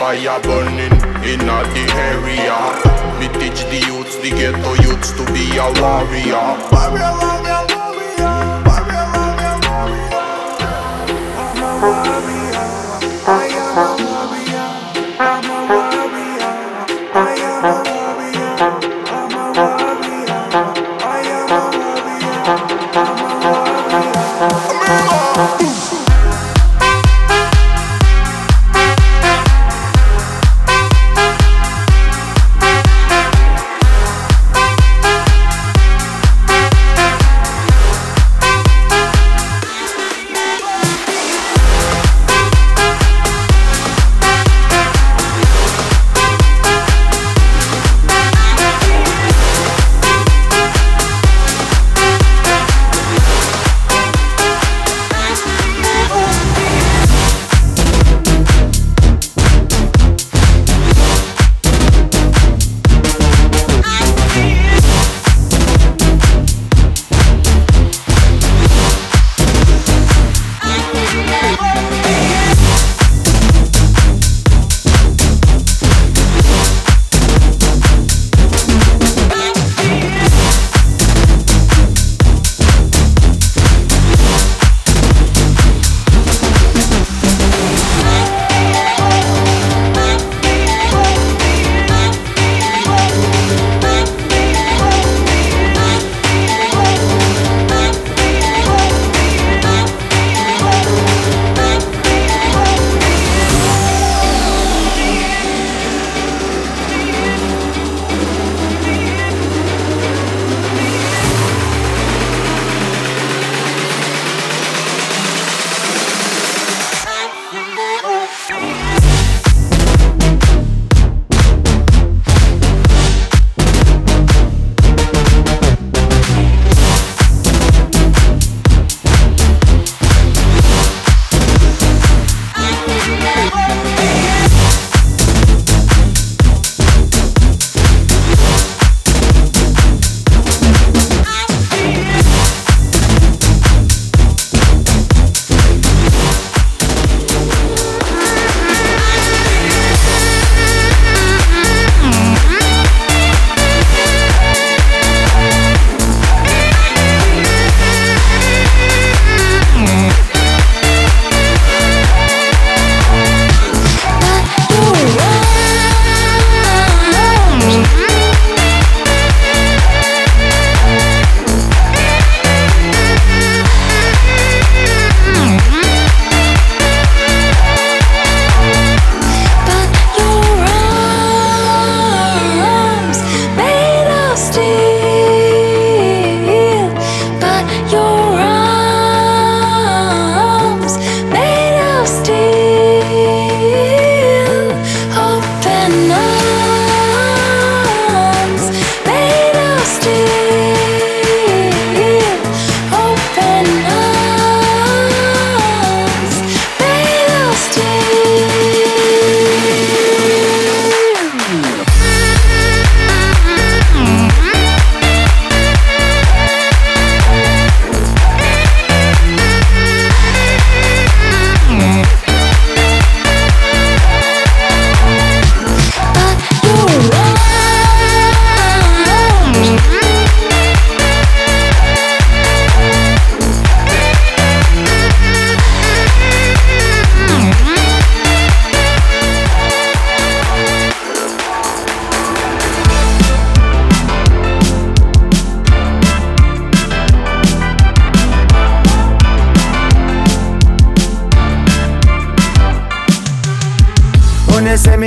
Fire burning in the area. Me teach the youths, the ghetto youths to be a warrior. Warrior, warrior, warrior. Warrior, warrior, warrior. I'm a warrior. I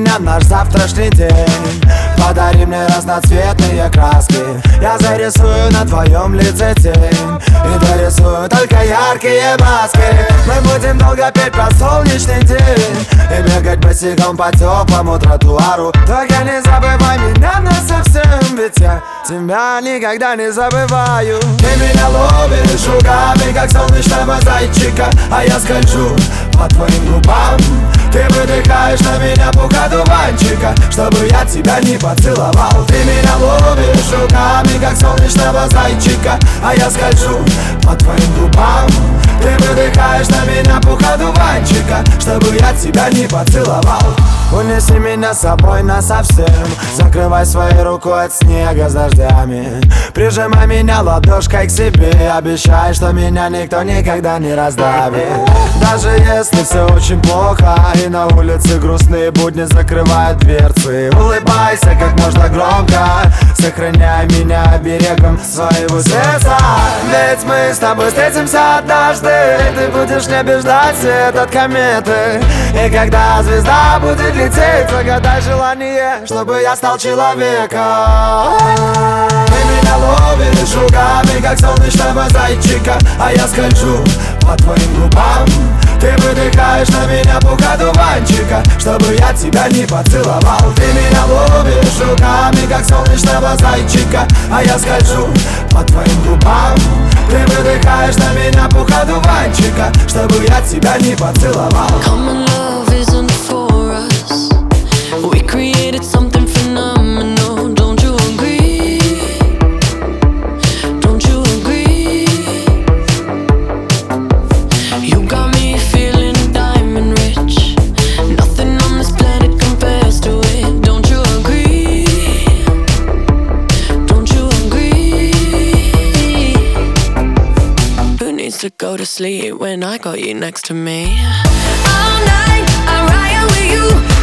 меня наш завтрашний день. Подари мне разноцветные краски. Я зарисую на твоем лице тень. И дорисую только яркие маски. Мы будем долго петь про солнечный день. И бегать босиком по теплому тротуару. Только не забывай меня на совсем Ведь я тебя никогда не забываю. Ты меня ловишь руками, как солнечного зайчика. А я скольжу по твоим губам Ты выдыхаешь на меня пух одуванчика Чтобы я тебя не поцеловал. Ты меня ловишь руками, как солнечного зайчика А я скольжу по твоим губам Ты выдыхаешь на меня пух одуванчика Чтобы я тебя не поцеловал. Унеси меня с собой на совсем Закрывай своей рукой от снега с дождями. Прижимай меня ладошкой к себе Обещай, что меня никто никогда не раздавит. Даже если все очень плохо И на улице грустные будни закрывают дверцы. Улыбайся как можно громко Сохраняй меня берегом своего сердца. Ведь мы с тобой встретимся однажды Ты будешь не ждать свет от кометы И когда звезда будет лететь Загадай желание, чтобы я стал человеком. Ты меня ловишь руками, как солнечного зайчика А я скольжу по твоим губам. Ты выдыхаешь на меня пух одуванчика Чтобы я тебя не поцеловал. Ты меня ловишь руками, как солнечного зайчика А я скольжу по твоим губам Ты выдыхаешь на меня пух одуванчика Чтобы я тебя не поцеловал. Common love to sleep when I got you next to me? All night, I ride with you.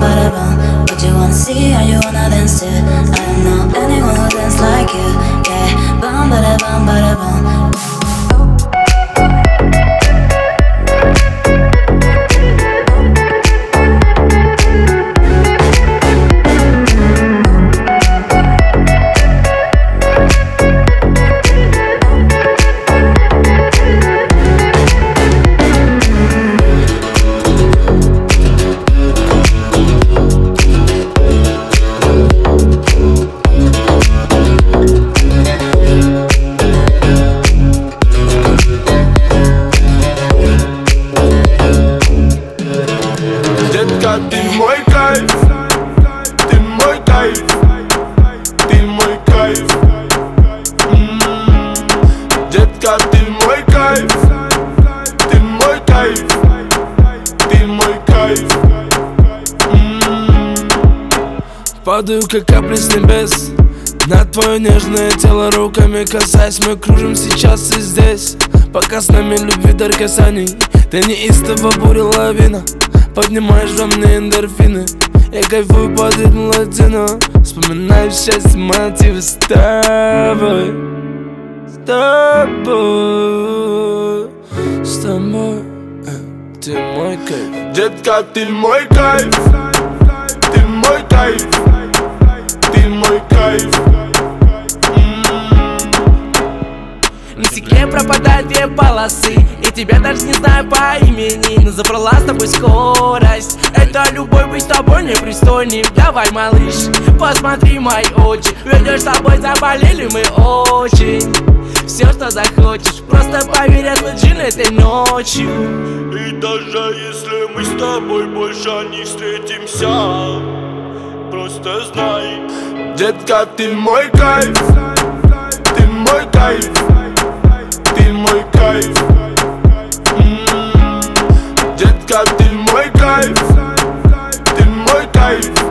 Bada. What you wanna see or you wanna dance to? I don't know anyone who dance like you. Yeah. Bum bada bum bada bum. Падаю, как капли с небес. На твое нежное тело руками касаясь Мы кружим сейчас и здесь. Пока с нами любви дар касаний Ты неистово буря лавина Поднимаешь во мне эндорфины Я кайфую под ритм латино. Вспоминаю счастье, мотивы с тобой. С тобой. С тобой. Э, Ты мой кайф. Детка, ты мой кайф. Ты мой кайф Ты мой кайф. На стекле пропадают две полосы И тебя даже не знаю по имени Но забрала с тобой скорость. Это любовь быть с тобой непристойным Давай, малыш, посмотри мои очи. Ведешь с тобой, заболели мы очень. Все, что захочешь Просто поверь, я джин этой ночью. И даже если мы с тобой больше не встретимся Просто знай Детка, ты мой кайф Ты мой кайф Ты мой кайф М. Детка, ты мой кайф Ты мой кайф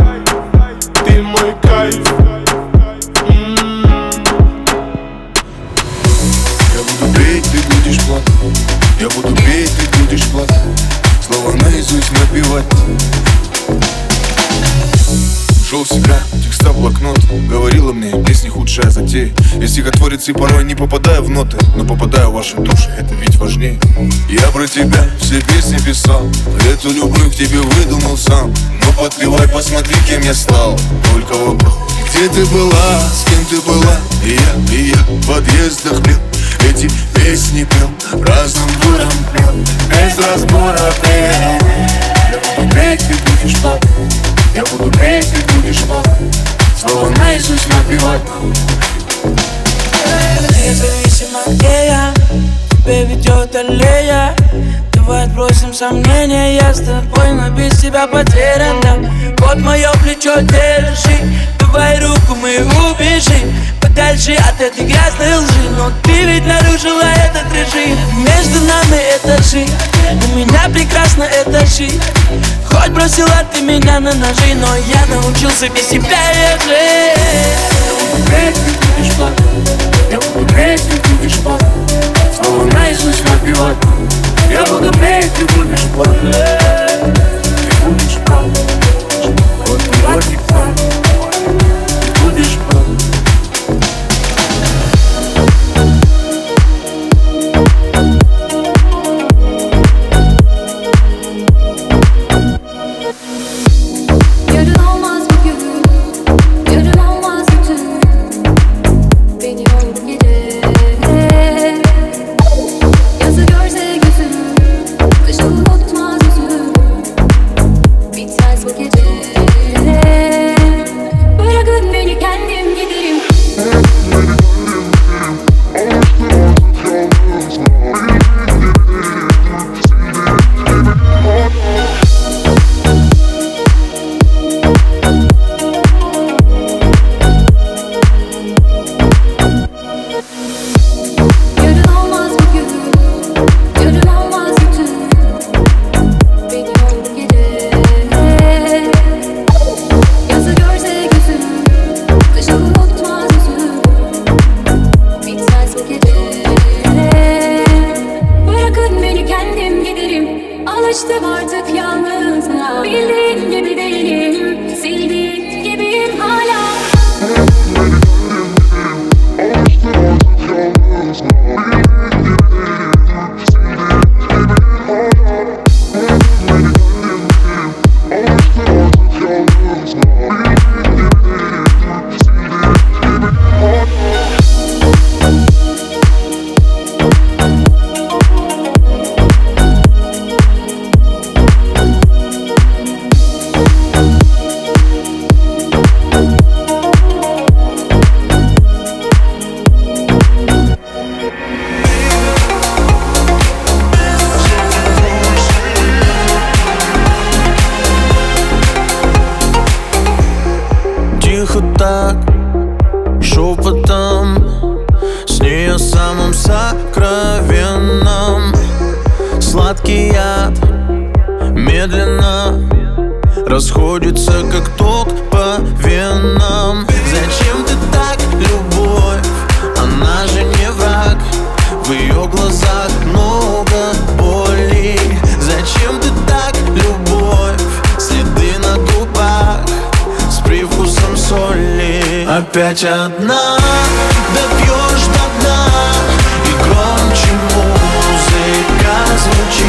худшая затея Я стихотворец и порой не попадаю в ноты Но попадаю в ваши души, это ведь важнее. Я про тебя все песни писал Эту любовь тебе выдумал сам. Но подпевай, посмотри, кем я стал. Только вопрос где ты была, с кем ты была? И я, и я в подъездах пел Эти песни пел, разным дурам пел. Без разбора пел Сомнения Я с тобой, но без тебя потерян да. Вот мое плечо держи Давай руку мы убежим Подальше от этой грязной лжи Но ты ведь нарушила этот режим. Между нами этажи У меня прекрасно это жить Хоть бросила ты меня на ножи Но я научился без тебя жить Я буду петь, ты будешь плакать Слова наизусть напевать Я буду петь, ты будешь плакать Ты будешь плакать Вот вот С нее самым сокровенным Сладкий яд Медленно Расходится, как ток по венам. Нам Зачем ты так, любовь? Она же не враг. В ее глазах много боли. Зачем ты так, любовь? Следы на губах С привкусом соли. Опять одна doesn't change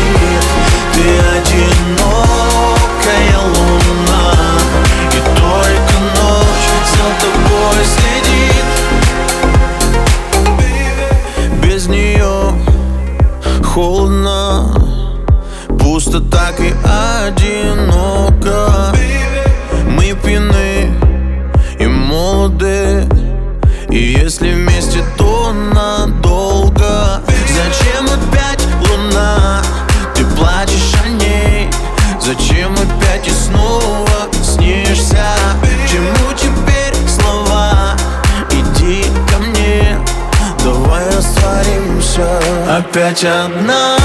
Опять одна